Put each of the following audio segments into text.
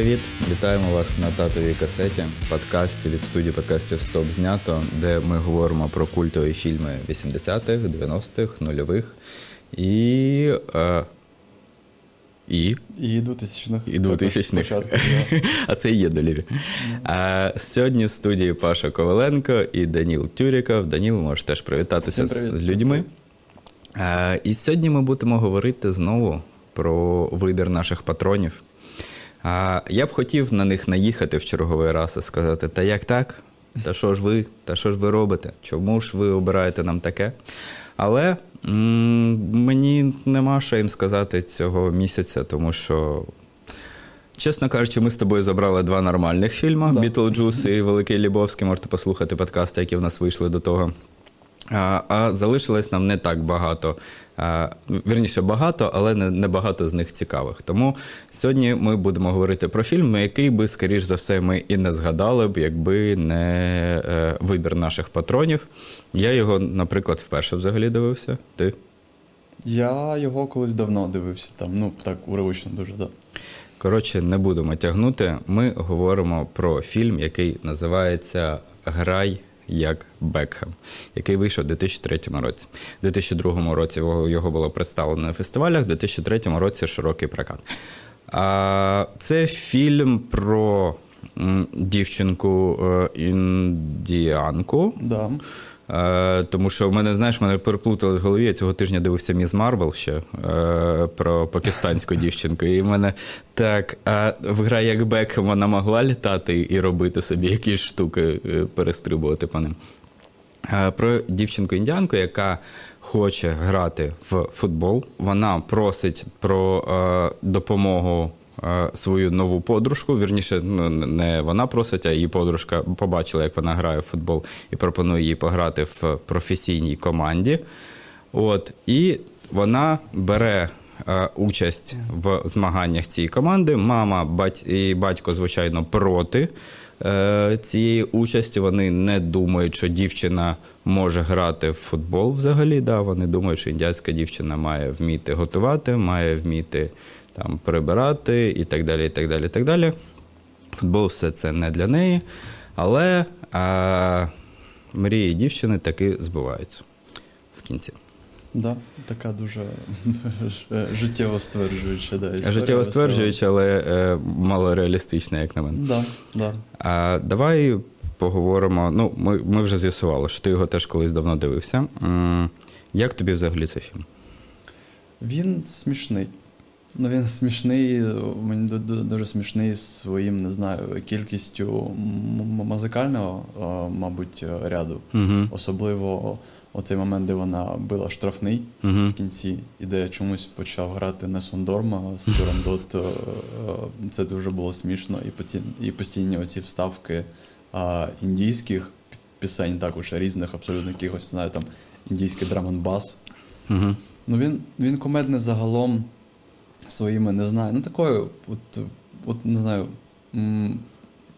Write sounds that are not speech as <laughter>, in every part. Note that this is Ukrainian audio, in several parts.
Привіт, вітаємо вас на татовій касеті, подкасті від студії подкастів Стоп знято, де ми говоримо про культові фільми 80-х, 90-х, нульових і. Е, і І 2000-х. І 2000-х. А це і є доліві. А Сьогодні в студії Паша Коваленко і Даніл Тюріков. Даніл, можеш теж привітатися з людьми. А, І сьогодні ми будемо говорити знову про вибір наших патронів. А Я б хотів на них наїхати в черговий раз і сказати: та як так? Та що ж ви? Та що ж ви робите? Чому ж ви обираєте нам таке? Але Мені нема що їм сказати цього місяця, тому що, чесно кажучи, ми з тобою забрали два нормальних фільми: да. Бітлджус і Великий Лебовський. Можете послухати подкасти, які в нас вийшли до того. А а залишилось нам не так багато. Вірніше багато, але не, багато з них цікавих. Тому сьогодні ми будемо говорити про фільм, який би, скоріш за все, ми і не згадали б, якби не е, вибір наших патронів. Я його, наприклад, вперше взагалі дивився. Ти? Я його колись давно дивився, там, ну так уривочно дуже, так. Коротше, не будемо тягнути. Ми говоримо про фільм, який називається Грай як Бекхем, який вийшов у 2003 році. У 2002 році його було представлено на фестивалях, у 2003 році широкий прокат. А Це фільм про дівчинку е, індіанку. Да. Е, тому що в мене, знаєш, мене переплутали в голові. Я цього тижня дивився Міс Марвел ще е, про пакистанську дівчинку. І в мене так, а в Грай, як Бекхем вона могла літати і робити собі якісь штуки, е, перестрибувати по ним. Про дівчинку-індіанку, яка хоче грати в футбол. Вона просить про допомогу свою нову подружку. Вірніше, ну не вона просить, а її подружка побачила, як вона грає в футбол, і пропонує їй пограти в професійній команді. От, І вона бере. Е, участь в змаганнях цієї команди. Мама бать, і батько, звичайно, проти е, цієї участі. Вони не думають, що дівчина може грати в футбол взагалі. Да, Вони думають, що індіанська дівчина має вміти готувати, має вміти там прибирати і так далі. і так далі, і так далі. Футбол все це не для неї. Але а, мрії дівчини таки збуваються в кінці. Да, така дуже <laughs> життєво стверджуюча. Да, історія Життєво стверджуюча, але е, мало реалістична, як на мене. Да, да. А давай поговоримо. Ну, ми ми вже з'ясували, що ти його теж колись давно дивився. Як тобі взагалі цей фільм? Він смішний. Ну, він смішний, мені дуже смішний своїм, не знаю, кількістю музикального, мабуть, ряду. uh Особливо оцей момент, де вона била штрафний uh в кінці, і де чомусь почав грати не Сондорма з Турандот. Це дуже було смішно. І постійні, і постійні оці вставки індійських пісень, також різних, абсолютно якихось, знаю, там індійський драмонбас. uh Ну, він, він комедний загалом своїми, не знаю, ну такою, от, от не знаю,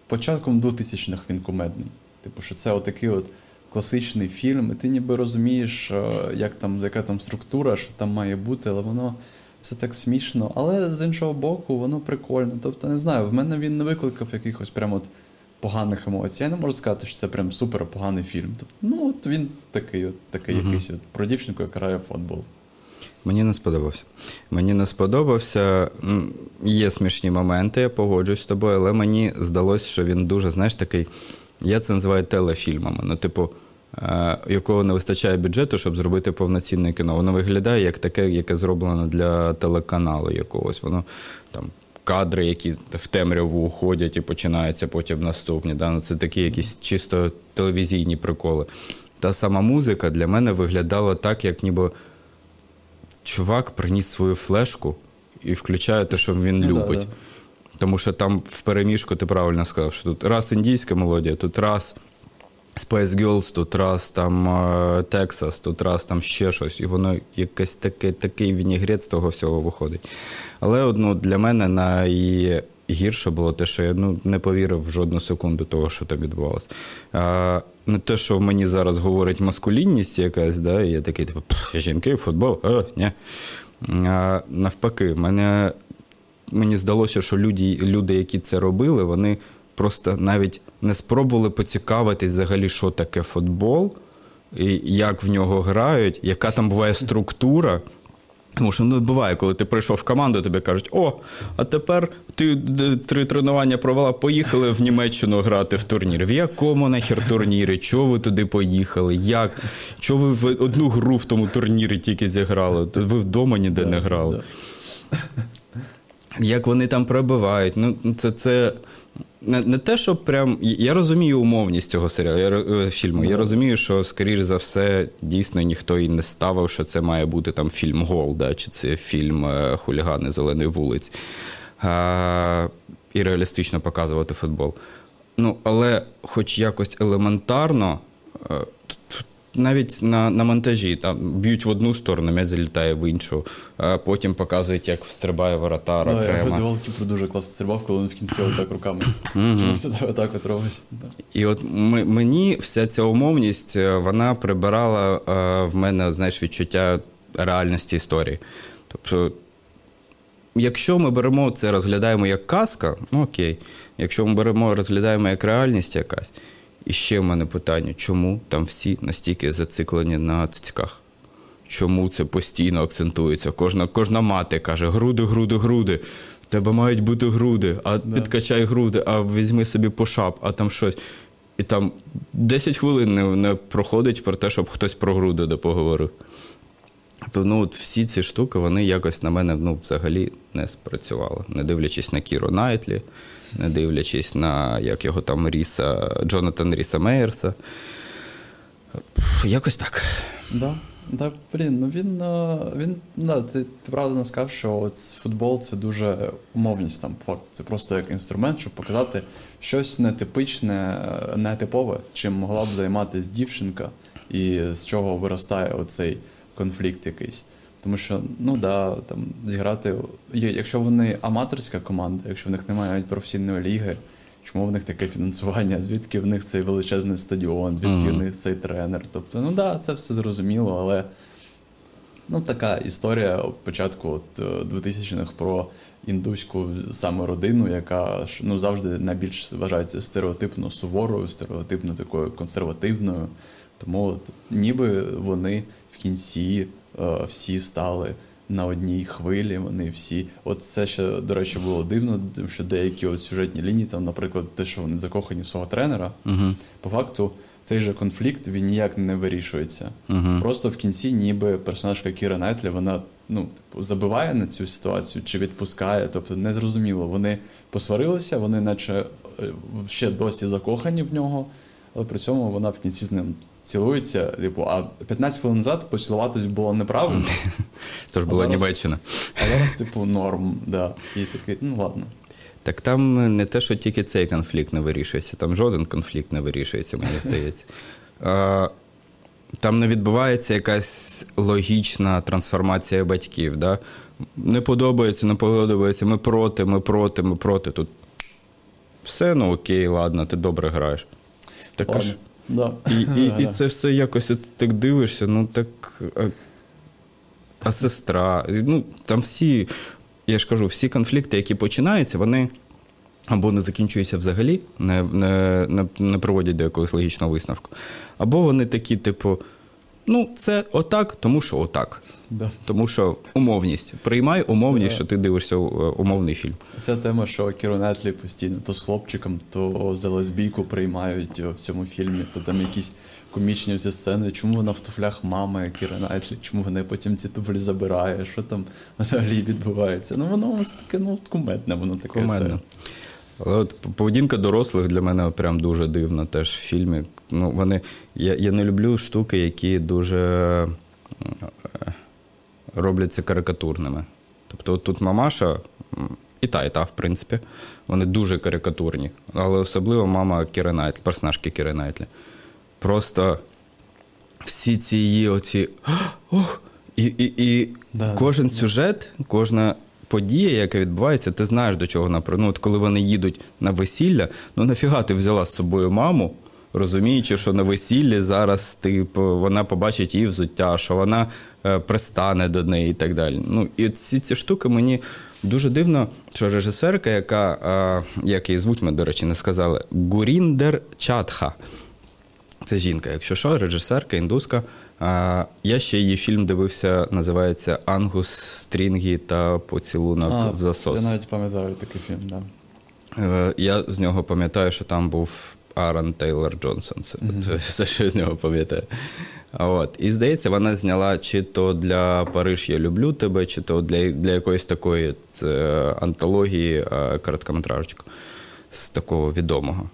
початком 2000-х він кумедний. Типу, що це отакий от класичний фільм, і ти ніби розумієш, е, як там, яка там структура, що там має бути, але воно все так смішно. Але з іншого боку, воно прикольно. Тобто, не знаю, в мене він не викликав якихось прямо от поганих емоцій. Я не можу сказати, що це прям супер поганий фільм. Тобто, ну от він такий, от такий uh-huh. якийсь от про дівчинку, яка грає в футбол. Мені не сподобався. Мені не сподобався. Є смішні моменти, я погоджуюсь з тобою, але мені здалося, що він дуже, знаєш, такий. Я це називаю телефільмами. Ну, типу, е, якого не вистачає бюджету, щоб зробити повноцінне кіно. Воно виглядає як таке, яке зроблено для телеканалу якогось. Воно там. Кадри, які в темряву уходять і починаються потім наступні. Да? Ну, Це такі якісь чисто телевізійні приколи. Та сама музика для мене виглядала так, як ніби чувак приніс свою флешку і включає те, що він ну любить. Да, да. Тому що там в переміжку ти правильно сказав, що тут раз індійська мелодія, тут раз Space Girls, тут раз там Texas, тут раз там ще щось, і воно якесь таке, такий вінігрець з того всього виходить. Але одну для мене най гірше було те, що я ну, не повірив в жодну секунду того, що там відбувалося. Не те, що мені зараз говорить маскулінність якась, да, і я такий, типу, жінки, футбол, а, ні. А, Навпаки, мене мені здалося, що люди, люди, які це робили, вони просто навіть не спробували поцікавитись взагалі, що таке футбол, і як в нього грають, яка там буває структура. Тому що ну, буває, коли ти прийшов в команду, тобі кажуть, о, а тепер ти три тренування провела, поїхали в Німеччину грати в турнір. В якому нахер турнірі? Чого ви туди поїхали? Як? Чого ви в одну гру в тому турнірі тільки зіграли? Ви вдома ніде не грали? Як вони там пробивають? Ну, це це не не те, що прям. Я розумію умовність цього серіалу, я, е, фільму. Я розумію, що, скоріш за все, дійсно ніхто і не ставив, що це має бути там фільм Голда, чи це фільм е, Хулігани Зеленої вулиць. А, І реалістично показувати футбол. Ну, але, хоч якось елементарно, е, навіть на на монтажі там б'ють в одну сторону, м'яч залітає в іншу, а потім показують, як стрибає воротар окремо. Я видавав Кіпр дуже класно стрибав, коли він в кінці отак руками. Чому <laughs> все отак от робить. І от мені вся ця умовність е, вона прибирала е, в мене знаєш, відчуття реальності історії. Тобто, якщо ми беремо це, розглядаємо як казка, ну окей. Якщо ми беремо, розглядаємо як реальність якась. І ще в мене питання, чому там всі настільки зациклені на цицьках? Чому це постійно акцентується? Кожна кожна мати каже: груди, груди, груди. В тебе мають бути груди, а да. підкачай груди, а візьми собі пошап, а там щось. І там 10 хвилин не, не проходить про те, щоб хтось про груди допоговорив. То ну, от всі ці штуки вони якось на мене ну, взагалі не спрацювали, не дивлячись на Кіру Найтлі, не дивлячись на як його там Ріса, Джонатан Ріса Мейерса. Якось так. Да. Да, блін, ну він він да, ти, ти правда сказав, що от футбол це дуже умовність там. Факт, це просто як інструмент, щоб показати щось нетипичне, нетипове, чим могла б займатися дівчинка, і з чого виростає оцей конфлікт якийсь. Тому що, ну да, там зіграти, якщо вони аматорська команда, якщо в них немає навіть професійної ліги, чому в них таке фінансування, звідки в них цей величезний стадіон, звідки mm-hmm. в них цей тренер. Тобто, ну да, це все зрозуміло, але ну така історія початку от 2000-х е, про індуську саме родину, яка ну, завжди найбільш вважається стереотипно суворою, стереотипно такою консервативною. Тому от, ніби вони в кінці всі стали на одній хвилі. Вони всі. От це ще, до речі, було дивно, що деякі от сюжетні лінії, там, наприклад, те, що вони закохані в свого тренера, uh по факту. Цей же конфлікт він ніяк не вирішується. Uh-huh. Просто в кінці, ніби персонажка Кіра Найтлі, вона ну, типу, забиває на цю ситуацію чи відпускає. Тобто незрозуміло. Вони посварилися, вони, наче е, ще досі закохані в нього, але при цьому вона в кінці з ним цілується, типу, а 15 хвилин назад поцілуватись було неправильно. Тож була Німеччина. А зараз, типу, норм, да. І такий, ну ладно. Так там не те, що тільки цей конфлікт не вирішується, там жоден конфлікт не вирішується, мені здається. <laughs> Там не відбувається якась логічна трансформація батьків. Да? Не подобається, не подобається, ми проти, ми проти, ми проти. Тут все, ну окей, ладно, ти добре граєш. Так ладно. Да. І і, і <laughs> це все якось так дивишся, ну так. А, а сестра. Ну, Там всі, я ж кажу, всі конфлікти, які починаються, вони або не закінчуються взагалі, не, не, не, не проводять до якогось логічного висновку. Або вони такі, типу. Ну, це отак, тому що отак. Да. Тому що умовність. Приймай умовність, що ти дивишся е, умовний фільм. Ця тема, що Кіру Нетлі постійно то з хлопчиком, то за лесбійку приймають в цьому фільмі, то там якісь комічні всі сцени. Чому вона в туфлях мами Кіра Нетлі, чому вона потім ці туфлі забирає? Що там взагалі відбувається? Ну, воно у нас таке ну, кумедне, воно таке. Кумедне. все. Але от поведінка дорослих для мене прям дуже дивна теж в фільмі. Ну, вони, Я я не люблю штуки, які дуже е, робляться карикатурними. Тобто, тут мамаша, і та, і та, в принципі, вони дуже карикатурні. Але особливо мама Кіри Найтлі, персонажки Кіри Найтлі. Просто всі ці її оці. Ох! І і, і да, кожен да. сюжет, кожна подія, яка відбувається, ти знаєш, до чого вона ну, от коли вони їдуть на весілля, ну нафіга ти взяла з собою маму, розуміючи, що на весіллі зараз типу, вона побачить її взуття, що вона пристане до неї і так далі. Ну, І ці ці штуки мені дуже дивно, що режисерка, яка, як її звуть, ми, до речі, не сказали, Гуріндер Чатха. Це жінка, якщо що, режисерка, індуска. Я ще її фільм дивився, називається Ангус Стрінгі та поцілунок а, в засос. Я навіть пам'ятаю такий фільм, да. Е, я з нього пам'ятаю, що там був Аарон Тейлор Джонсон. Це mm-hmm. все, що з нього пам'ятаю. От. І здається, вона зняла чи то для Париж Я люблю тебе, чи то для для якоїсь такої це, антології короткометражечку з такого відомого.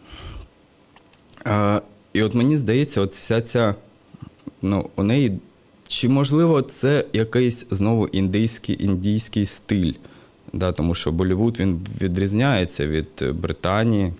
А, І от мені здається, от вся ця. Ну, у неї. Чи можливо це якийсь знову індійський індійський стиль? Да, Тому що Болівуд він відрізняється від Британії,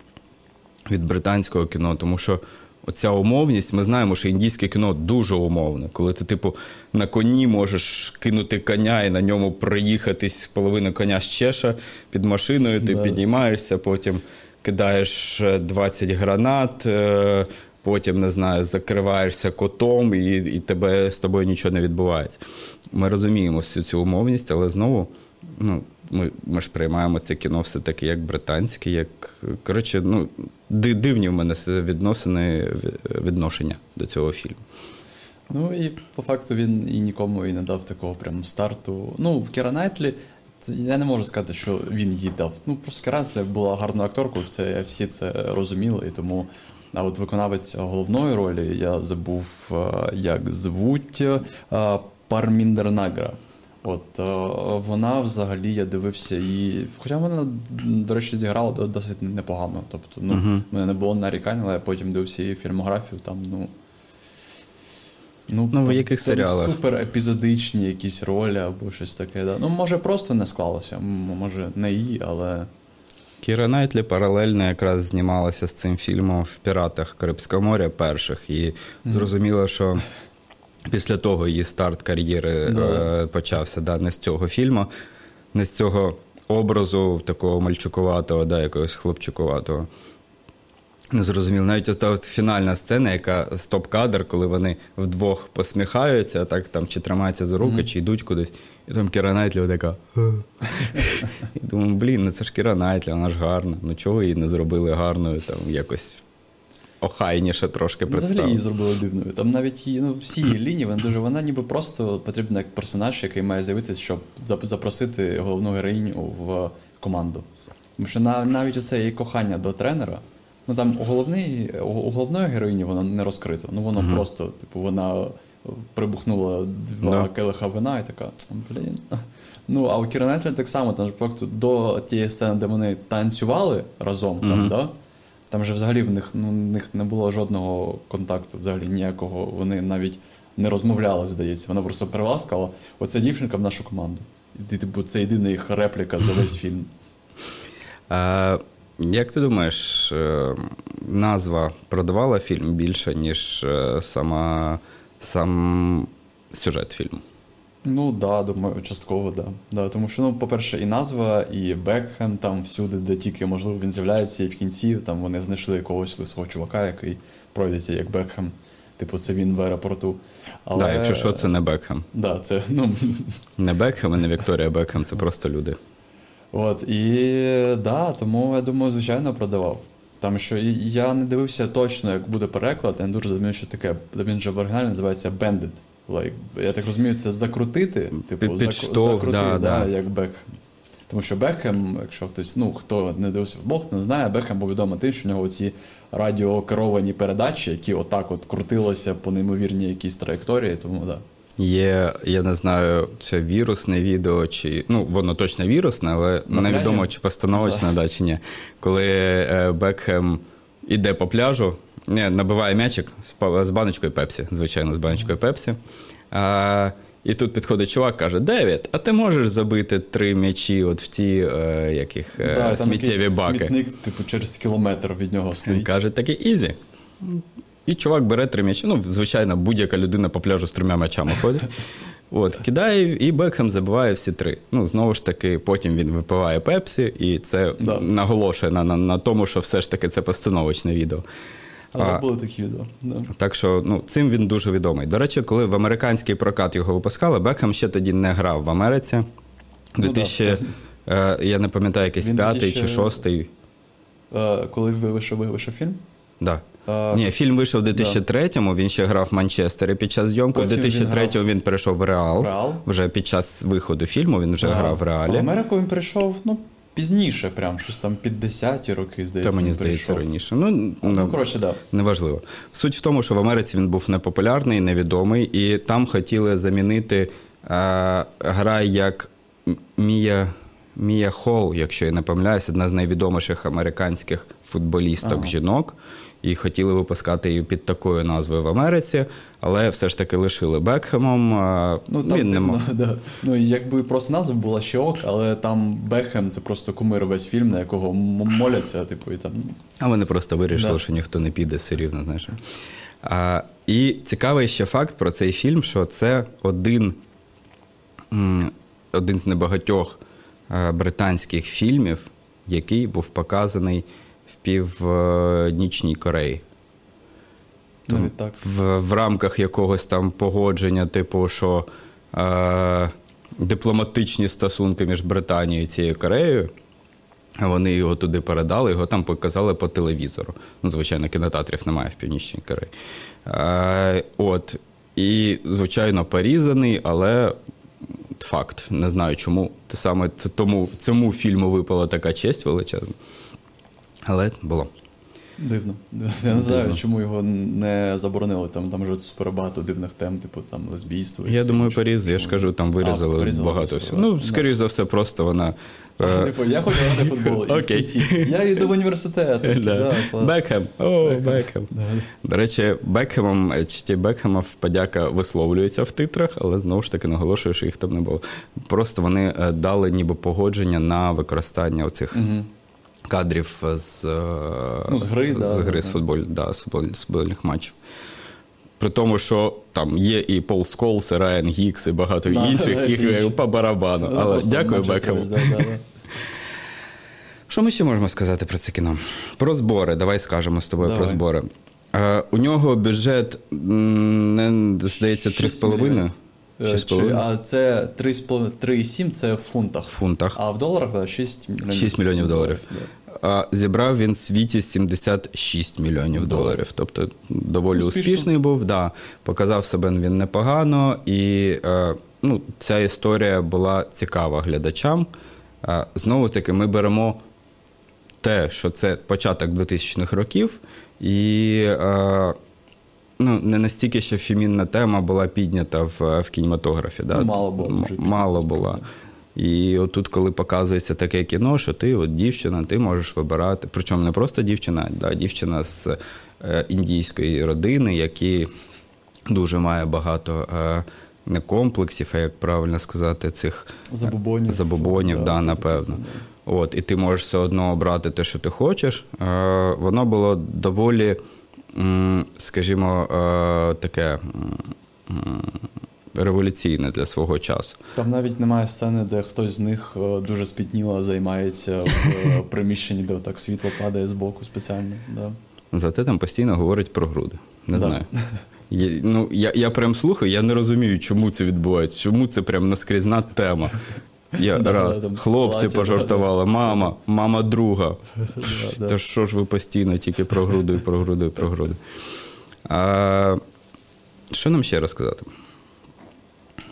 від британського кіно, тому що оця умовність, ми знаємо, що індійське кіно дуже умовне. Коли ти, типу, на коні можеш кинути коня і на ньому проїхатись половину коня з чеша під машиною, ти да. піднімаєшся, потім кидаєш 20 гранат. Е, потім не знаю, закриваєшся котом, і і тебе з тобою нічого не відбувається. Ми розуміємо всю цю умовність, але знову ну, ми ми ж приймаємо це кіно все-таки як британське, як коротше, ну, дивні в мене відносини відношення до цього фільму. Ну і по факту він і нікому і не дав такого прям старту. Ну, Кіра Найтлі, я не можу сказати, що він їй дав. Ну, просто Кіра Найтлі була гарною акторкою, це всі це розуміли, і тому. А от виконавець головної ролі я забув, е, як звуть е, Парміндер Награ. От е, вона взагалі я дивився і. Хоча вона, до речі, зіграла досить непогано. Тобто, ну, uh-huh. мене не було нарікань, але я потім дивився її фільмографію, там, ну. Ну, ну в яких серіалах? Супер епізодичні якісь ролі або щось таке. Да. Ну, може, просто не склалося, може, не її, але. Кіра Найтлі паралельно якраз знімалася з цим фільмом в Піратах Карибського моря перших, і зрозуміло, що Після того її старт кар'єри да. Е, почався да, не з цього фільму, не з цього образу такого мальчукуватого, да, якогось хлопчукуватого. Не зрозуміло. Навіть осталась фінальна сцена, яка стоп-кадр, коли вони вдвох посміхаються, так там чи тримаються за руки, mm-hmm. чи йдуть кудись. І там Кіра Найтлі така. <laughs> І думаю, блін, ну це ж Кіра Найтлі, вона ж гарна. Ну чого її не зробили гарною, там якось охайніше трошки представили. Взагалі її зробили дивною. Там навіть її, ну, всі її лінії, вона дуже вона ніби просто потрібна як персонаж, який має з'явитися, щоб запросити головну героїню в команду. Тому що навіть оце її кохання до тренера. Ну там головний, у головної героїні воно не розкрито. Ну воно uh-huh. просто, типу, вона прибухнула два no. келиха вина і така. блін. Ну, а у Кіра так само, там факту до тієї сцени, де вони танцювали разом, uh-huh. там, да? Там же взагалі в них ну, в них не було жодного контакту, взагалі ніякого. Вони навіть не розмовляли, здається. Вона просто привела, сказала, оця дівчинка в нашу команду. І типу, це єдина їх репліка за весь <laughs> фільм. А, Як ти думаєш, е, назва продавала фільм більше, ніж е, сама, сам сюжет фільму? Ну да, думаю, частково, да. да. Тому що, ну, по-перше, і назва, і Бекхем там всюди, де тільки, можливо, він з'являється, і в кінці там вони знайшли якогось лисого чувака, який пройдеться як Бекхем. Типу, це він в аеропорту. Але... Да, якщо що, це не Бекхем. Да, це, ну... <laughs> Не Бекхем і не Вікторія Бекхем, це просто люди. От, і да, тому я думаю, звичайно, продавав. Там що я не дивився точно, як буде переклад, я не дуже розумію, що таке. Він же в оригіналі називається Bandit. Like, я так розумію, це закрутити, типу, Підштовх, закрутити, да, да, да. як Бекхем. Тому що Бекхем, якщо хтось, ну хто не дивився в Бог, не знає, Бекхем був відомий тим, що в нього ці радіокеровані передачі, які отак от крутилися по неймовірній якійсь траєкторії, тому да. Є, я не знаю, це вірусне відео, чи ну воно точно вірусне, але На невідомо, чи постановочне, да. да, чи ні. Коли е, Бекхем іде по пляжу, не, набиває м'ячик з баночкою пепсі, звичайно, з баночкою пепсі. А, І тут підходить чувак, каже: Девід, а ти можеш забити три м'ячі от в ті е, яких е, да, сміттєві баки? Смітник, типу, через кілометр від нього стоїть. Він Каже, таке easy. І чувак бере три м'ячі. Ну, звичайно, будь-яка людина по пляжу з трьома м'ячами ходить. <laughs> От, Кидає, і Бекхем забиває всі три. Ну, знову ж таки, потім він випиває пепсі, і це да. наголошує на, на, на тому, що все ж таки це постановочне відео. А, були такі відео. Да. Так що ну, цим він дуже відомий. До речі, коли в американський прокат його випускали, Бекхем ще тоді не грав в Америці. У 2000, Е, Я не пам'ятаю, якийсь п'ятий чи шостий. Е, Коли вийшов, вийшов фільм? Да. Е, Ні, фільм вийшов у 2003-му, він ще грав в Манчестері під час зйомки. У Потім він 2003-му він, перейшов в Реал. Реал. Вже під час виходу фільму він вже грав в Реалі. В Америку він прийшов ну, пізніше, прям щось там під 10-ті роки, здається. Та мені здається прийшов. раніше. Ну, Ну, ну, коротше. Да. Неважливо. Суть в тому, що в Америці він був непопулярний, невідомий, і там хотіли замінити а, гра як Мія, Мія Холл, якщо я не помиляюсь, одна з найвідоміших американських футболісток Ага. жінок. І хотіли випускати її під такою назвою в Америці, але все ж таки лишили Бекхемом. Ну, там, він не <laughs> да. ну, якби просто назва була ще ок, але там Бекхем це просто кумир весь фільм, на якого моляться, типу, і там. А вони просто вирішили, Да. що ніхто не піде все рівно, знаєш. А, і цікавий ще факт про цей фільм, що це один, один з небагатьох британських фільмів, який був показаний північній Кореї. навіть так. В, в рамках якогось там погодження, типу, що е, дипломатичні стосунки між Британією і цією Кореєю. Вони його туди передали, його там показали по телевізору. Ну, звичайно, кінотеатрів немає в Північній Кореї. Е, от. І, звичайно, порізаний, але факт. Не знаю чому. Те саме тому цьому фільму випала така честь величезна. Але було. Дивно. Я не знаю, Дивно. чому його не заборонили. Там, там вже супер багато дивних тем, типу там лесбійство. і Я думаю, поріз. Я ж кажу, там А, вирізали порізали багато всього. Ну, скоріш за все, просто вона. А, е, Типу, я хочу грати футбол. Окей. Я йду в університет. <laughs> Бекхем. О, Бекхем. До речі, Бекхемам, е, чи ті Бекхемам подяка висловлюється в титрах, але знову ж таки наголошую, що їх там не було. Просто вони е, дали ніби погодження на використання оцих. Кадрів з, е, Ну, з гри, да, з, гри да, з, футболь, да, з, футболь- футбольних матчів. При тому, що там є і Пол Сколс, і Райан Гіггз, і багато Да, інших, інші. по барабану. Ну, Але дякую да. <laughs> Що ми ще можемо сказати про це кіно? Про збори. Давай скажемо з тобою Давай. про збори. Е, у нього бюджет, не, здається, 3,5 мільйонів. Е, 6,5 чи- А це 3,7 це в фунтах. в фунтах. А в доларах, так, 6 мільйонів. 6 мільйонів доларів. Да. А зібрав він в світі 76 мільйонів доларів. Тобто доволі Успішно. успішний був. Да. Показав себе він непогано. І е, ну, ця історія була цікава глядачам. Е, знову таки, ми беремо те, що це початок 2000-х років, і е, ну, не настільки ще фемінна тема була піднята в, в кінематографі. Да? Ну, мало було М- Мало була. І отут, коли показується таке кіно, що ти, от дівчина, ти можеш вибирати. Причому не просто дівчина, да, дівчина з е, індійської родини, які дуже має багато е, не комплексів, а як правильно сказати, цих Забобонів. забобонів, да, напевно. От, і ти можеш все одно обрати те, що ти хочеш. Е, воно було доволі, скажімо, е, таке революційне для свого часу. Там навіть немає сцени, де хтось з них е, дуже спітніло займається в е, приміщенні, де так світло падає з боку спеціально. Да. Зате там постійно говорять про груди. Не Да. знаю. <laughs> Я, ну, я, я прям слухаю, я не розумію, чому це відбувається, чому це прям наскрізна тема. Я раз, хлопці пожартували, мама, мама друга. Та що ж ви постійно тільки про груди, і про груди, і про груди. А, що нам ще розказати?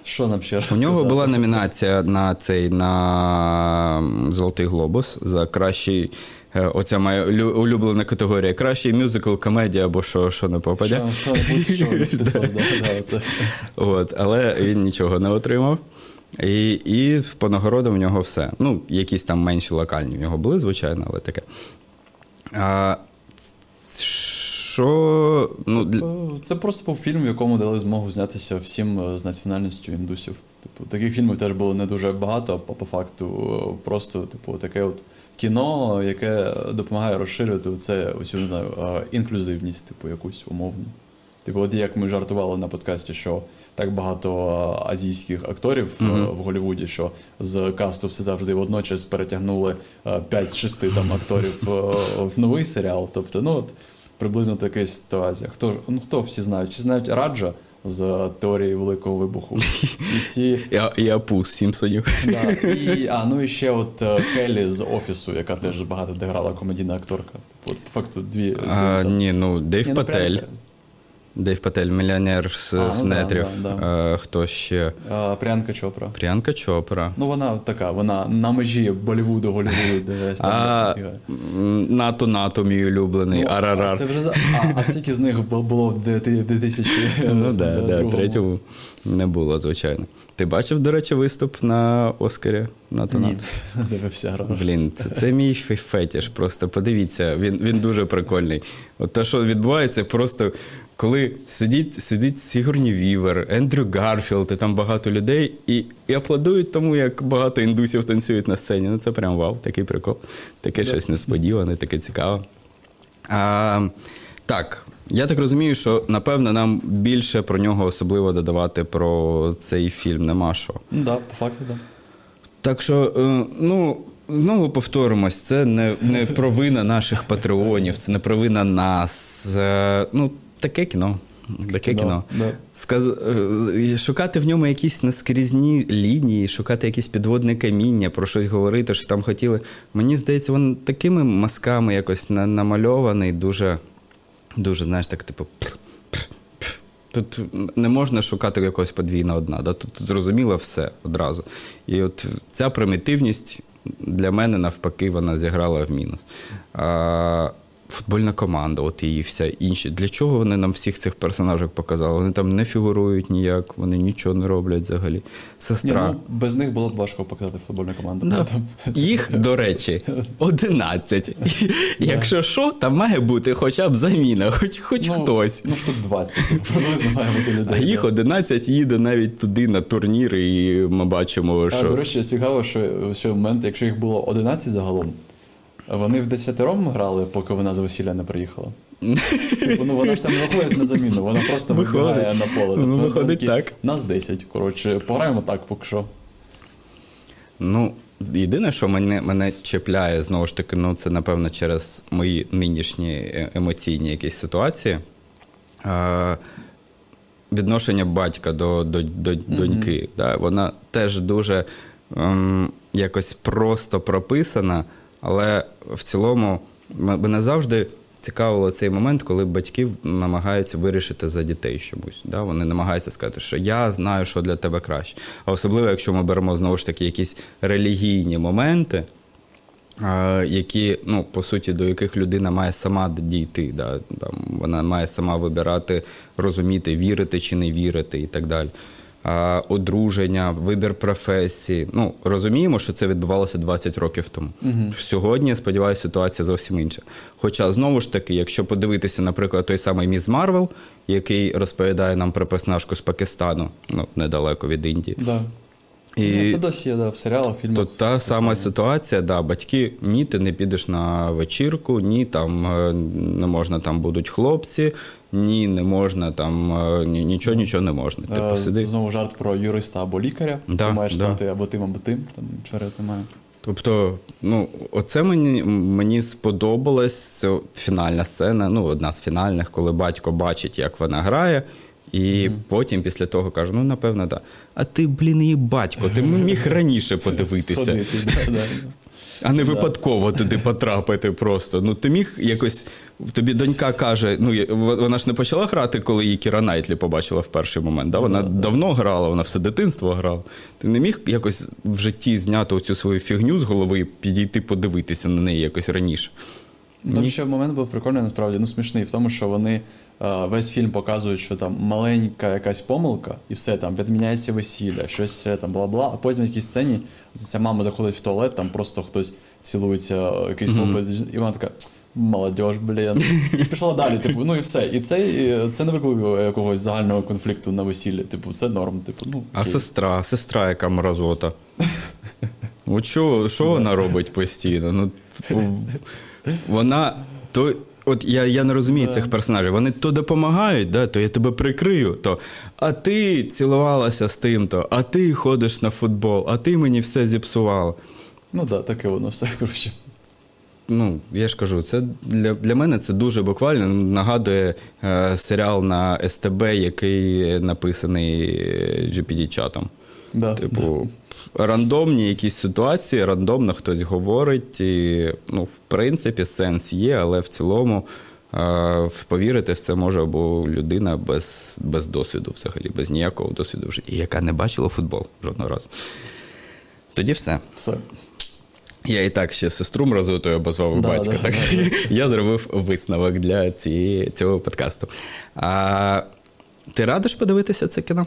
Що нам ще? У нього була номінація на цей на Золотий Глобус за кращий. е, Оця моя улюблена категорія. Кращий мюзикл, комедія або що, що не попаде. Що, що, <laughs> це. От, але він нічого не отримав. І, і по нагородам в нього все. Ну, якісь там менші локальні в нього були, звичайно, але таке. А, що. Ну, для- Це просто був фільм, в якому дали змогу знятися всім е, з національністю індусів. Типу, таких фільмів теж було не дуже багато, а по факту е, просто, типу, таке от кіно, яке допомагає розширити це усю не знаю, е, інклюзивність, типу, якусь умовну. Типу, от як ми жартували на подкасті, що так багато азійських акторів Мгм. в Голлівуді, що з касту все завжди водночас перетягнули е, 5-6 там акторів в новий серіал. Тобто, ну от приблизно така ситуація. Хто ну хто всі знають? Всі знають Раджа з теорії Великого Вибуху. <laughs> І всі... І, і Апус Сімпсонів. Да, і, а, ну і ще от е, Келлі з офісу, яка теж багато де грала комедійна акторка. От, по факту дві. А, дві- ні, ну Дейв ну, Патель. Дейв Патель, мільйонер з, А, з ну нетрів. да, да. Е, Хто ще? А, Прянка Чопра. Прянка Чопра. Ну вона така, вона на межі Болівуду, Голлівуду, дивись. <laughs> А НАТО, НАТО, мій улюблений, Ну, Арарар. А, це вже за... а, а скільки з них було в 2000 <laughs> Ну да, да, третьому не було, звичайно. Ти бачив, до речі, виступ на Оскарі Нату Ні, <laughs> дивився. Блін, це, це мій фе- фетіш. Просто подивіться, він, він дуже прикольний. От те, що відбувається, просто коли сидить, сидить Сігурні Вівер, Ендрю Гарфілд, і там багато людей, і, і аплодують тому, як багато індусів танцюють на сцені. Ну це прям вау, такий прикол. Таке щось несподіване, таке цікаве. А, так, я так розумію, що напевно нам більше про нього особливо додавати про цей фільм нема що. Ну да, по факту, так. Да. Так що, е, ну, знову повторимось, це не, не провина наших патреонів, це не провина нас. Е, Ну, таке кіно. Таке кіно. Да. Сказ... е, Шукати в ньому якісь наскрізні лінії, шукати якісь підводне каміння, про щось говорити, що там хотіли. Мені здається, він такими мазками якось на- намальований, дуже, дуже, знаєш, так, типу. Тут не можна шукати якогось подвійного дна. Да? Тут зрозуміло все одразу. І от ця примітивність для мене навпаки вона зіграла в мінус. А, футбольна команда, от і вся інші. Для чого вони нам всіх цих персонажів показали? Вони там не фігурують ніяк, вони нічого не роблять взагалі. Ні, Сестра. ну, без них було б важко показати футбольну команду. Да. Там- Їх, до речі, <laughs> 11. Якщо що, там має бути хоча б заміна, хоч, хоч ну, хтось. Ну, штук 20, приблизно має бути людей. А їх да. 11 їде навіть туди на турніри, і ми бачимо, А, що. до речі, цікаво, що, що в момент, якщо їх було 11 загалом, вони в десятером грали, поки вона з весілля не приїхала. Типу, ну вона ж там не виходить на заміну, вона просто Виходить. вибігає на поле. Тобто, Ну, виходить такі, так. Нас 10, коротше, пограємо так поки що. Ну, єдине, що мене, мене чіпляє, знову ж таки, ну це напевно через мої нинішні е- емоційні якісь ситуації. Е, відношення батька до, до, до доньки. Да, вона теж дуже ем, якось просто прописана, але в цілому мене завжди цікавило цей момент, коли батьки намагаються вирішити за дітей чомусь. Да? Вони намагаються сказати, що я знаю, що для тебе краще. А особливо, якщо ми беремо знову ж таки якісь релігійні моменти. Які, ну, по суті, до яких людина має сама дійти. Да? Вона має сама вибирати, розуміти, вірити чи не вірити і так далі. Одруження, вибір професії. Ну, розуміємо, що це відбувалося 20 років тому. Сьогодні, я сподіваюся, ситуація зовсім інша. Хоча, знову ж таки, якщо подивитися, наприклад, той самий Міс Марвел, який розповідає нам про персонажку з Пакистану, ну, недалеко від Індії. Да. І- це досі є да, в серіалах, фільмах. То та сама ситуація, да, батьки, ні, ти не підеш на вечірку, ні, там е, не можна, там будуть хлопці, ні, не можна, там е, ні- нічого, нічого не можна. Е, Типу, сиди. Знову жарт про юриста або лікаря. Да, Ти маєш да. стати або тим, або тим, там чого немає. Тобто, ну, оце мені, мені сподобалось. Це фінальна сцена, ну, одна з фінальних, коли батько бачить, як вона грає, і потім після того каже: ну, напевно, так. Да. А ти, блін, її батько, ти міг раніше <laughs> подивитися. Сходити, да, да. А не випадково туди потрапити просто. Ну ти міг якось. Тобі донька каже, ну вона ж не почала грати, коли її Кіра Найтлі побачила в перший момент. Да? Вона давно грала, вона все дитинство грала. Ти не міг якось в житті зняти оцю свою фігню з голови і підійти подивитися на неї якось раніше. Там Ні. ще момент був прикольний, насправді, ну смішний в тому, що вони весь фільм показують, що там маленька якась помилка, і все там відміняється весілля, щось е, там бла-бла. А потім в якійсь сцені ця мама заходить в туалет, там просто хтось цілується, е, якийсь хлопець, і вона така. Молодіж, блін. І пішла далі, типу, ну і все. І це, і це не викликало якогось загального конфлікту на весіллі. Типу, все норм. Типу, ну, А сестра, сестра, яка мразота. От що, що вона робить постійно? Ну, типу, вона то. От я, я не розумію цих персонажів. Вони то допомагають, да, то я тебе прикрию, то а ти цілувалася з тим-то, а ти ходиш на футбол, а ти мені все зіпсувала. Ну так, да, таке воно все, коротше. ну, я ж кажу, це для для мене це дуже буквально нагадує е, серіал на СТБ, який написаний GPT-чатом. Да. Типу, рандомні якісь ситуації, рандомно хтось говорить. І, ну, В принципі, сенс є, але в цілому е, повірити в це може або людина без без досвіду, взагалі, без ніякого досвіду в житті, яка не бачила футбол жодного разу. Тоді все. Все. Я і так ще сестру мразотою обозвав да, батька, да, так да. я зробив висновок для цієї, цього подкасту. А ти радиш подивитися це кіно?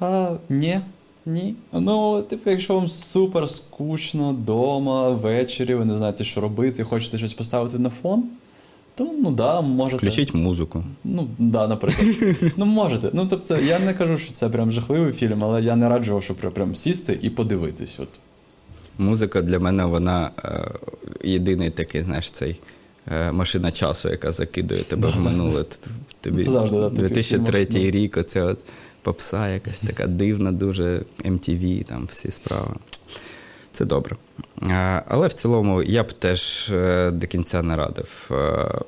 А, Ні. Ні. Ну, типу, якщо вам супер скучно вдома, ввечері, ви не знаєте, що робити, хочете щось поставити на фон, то ну да, можете. Включіть музику. Ну, да, наприклад. <laughs> ну, можете. Ну, тобто, я не кажу, що це прям жахливий фільм, але я не раджу, щоб прям сісти і подивитись. От. Музика для мене вона е, єдиний такий, знаєш, цей е, машина часу, яка закидує тебе в минуле. Тобі Це завжди, да, 2003 рік, оце от попса якась така дивна, дуже MTV, там всі справи. Це добре. Е, але в цілому я б теж е, до кінця не радив. Е,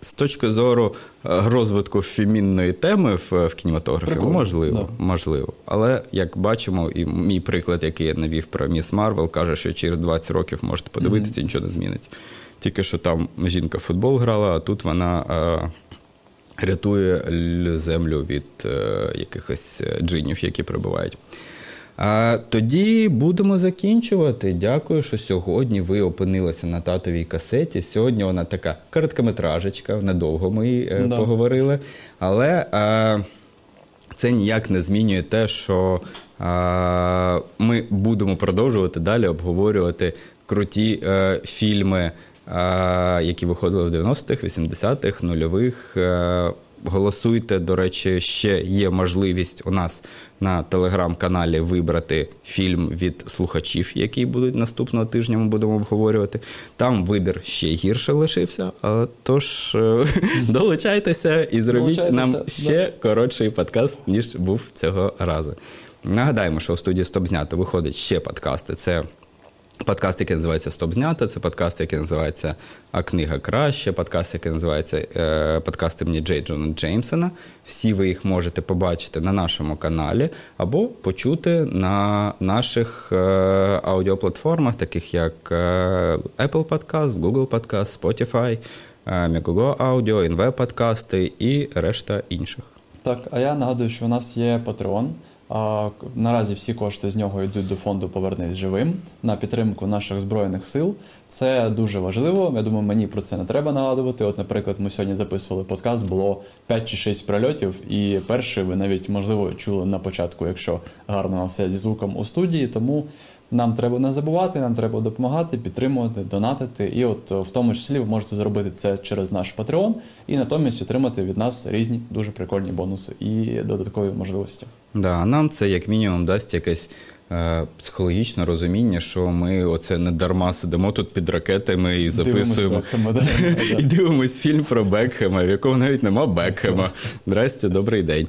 з точки зору розвитку фемінної теми в, в кінематографі, Прикольно, можливо, да. можливо. Але як бачимо, і мій приклад, який я навів про Міс Марвел, каже, що через 20 років можете подивитися, mm-hmm. нічого не зміниться. Тільки що там жінка в футбол грала, а тут вона е, рятує землю від е, якихось джинів, які прибувають. А тоді будемо закінчувати. Дякую, що сьогодні ви опинилися на татовій касеті. Сьогодні вона така короткометражечка, недовго ми е, Да. поговорили. Але а, це ніяк не змінює те, що а, ми будемо продовжувати далі обговорювати круті е, фільми, е, які виходили в 90-х, 80-х, нульових. Е, Голосуйте, до речі, ще є можливість у нас на телеграм-каналі вибрати фільм від слухачів, який будуть наступного тижня. Ми будемо обговорювати. Там вибір ще гірше лишився. Тож е, <laughs> долучайтеся і зробіть нам да. ще коротший подкаст, ніж був цього разу. Нагадаємо, що у студії Стоп знято виходить ще подкасти. Це Подкаст, який називається Стоп знято, це подкаст, який називається А книга краще, подкаст, який називається е, подкаст імені Джей Джона Джеймсона. Всі ви їх можете побачити на нашому каналі або почути на наших е, аудіоплатформах, таких як е, Apple Podcast, Google Podcast, Spotify, е, Megogo Audio, NV подкасти і решта інших. Так, а я нагадую, що у нас є Patreon. Наразі всі кошти з нього йдуть до фонду Повернись живим на підтримку наших збройних сил. Це дуже важливо. Я думаю, мені про це не треба нагадувати. От, наприклад, ми сьогодні записували подкаст, було 5 чи 6 прильотів, і перший ви навіть можливо чули на початку, якщо гарно все зі звуком у студії. Тому нам треба не забувати, нам треба допомагати, підтримувати, донатити. І от в тому числі ви можете зробити це через наш Patreon і натомість отримати від нас різні дуже прикольні бонуси і додаткові можливості. Да, нам це як мінімум дасть якесь психологічне розуміння, що ми оце не дарма сидимо тут під ракетами і записуємо. <laughs> І дивимось фільм про Бекхема, в якому навіть нема Бекхема. Здрасте, добрий день.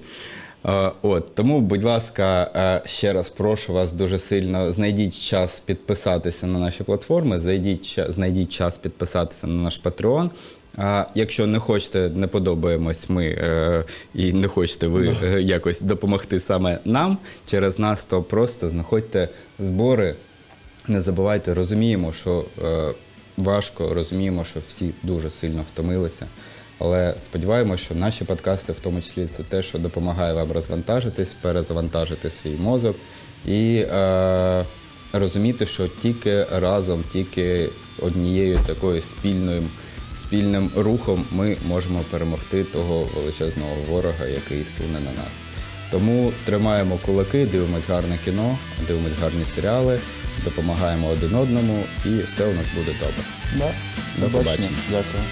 Е, От тому, будь ласка, е, ще раз прошу вас дуже сильно. Знайдіть час підписатися на наші платформи, знайдіть, знайдіть час підписатися на наш Patreon. А якщо не хочете, не подобаємось ми е, і не хочете ви е, якось допомогти саме нам через нас, то просто знаходьте збори. Не забувайте, розуміємо, що е, важко, розуміємо, що всі дуже сильно втомилися. Але сподіваємося, що наші подкасти, в тому числі, це те, що допомагає вам розвантажитись, перезавантажити свій мозок і е, розуміти, що тільки разом, тільки однією такою спільною, спільним рухом ми можемо перемогти того величезного ворога, який суне на нас. Тому тримаємо кулаки, дивимось гарне кіно, дивимось гарні серіали, допомагаємо один одному, і все у нас буде добре. Да. До побачення. Дякую.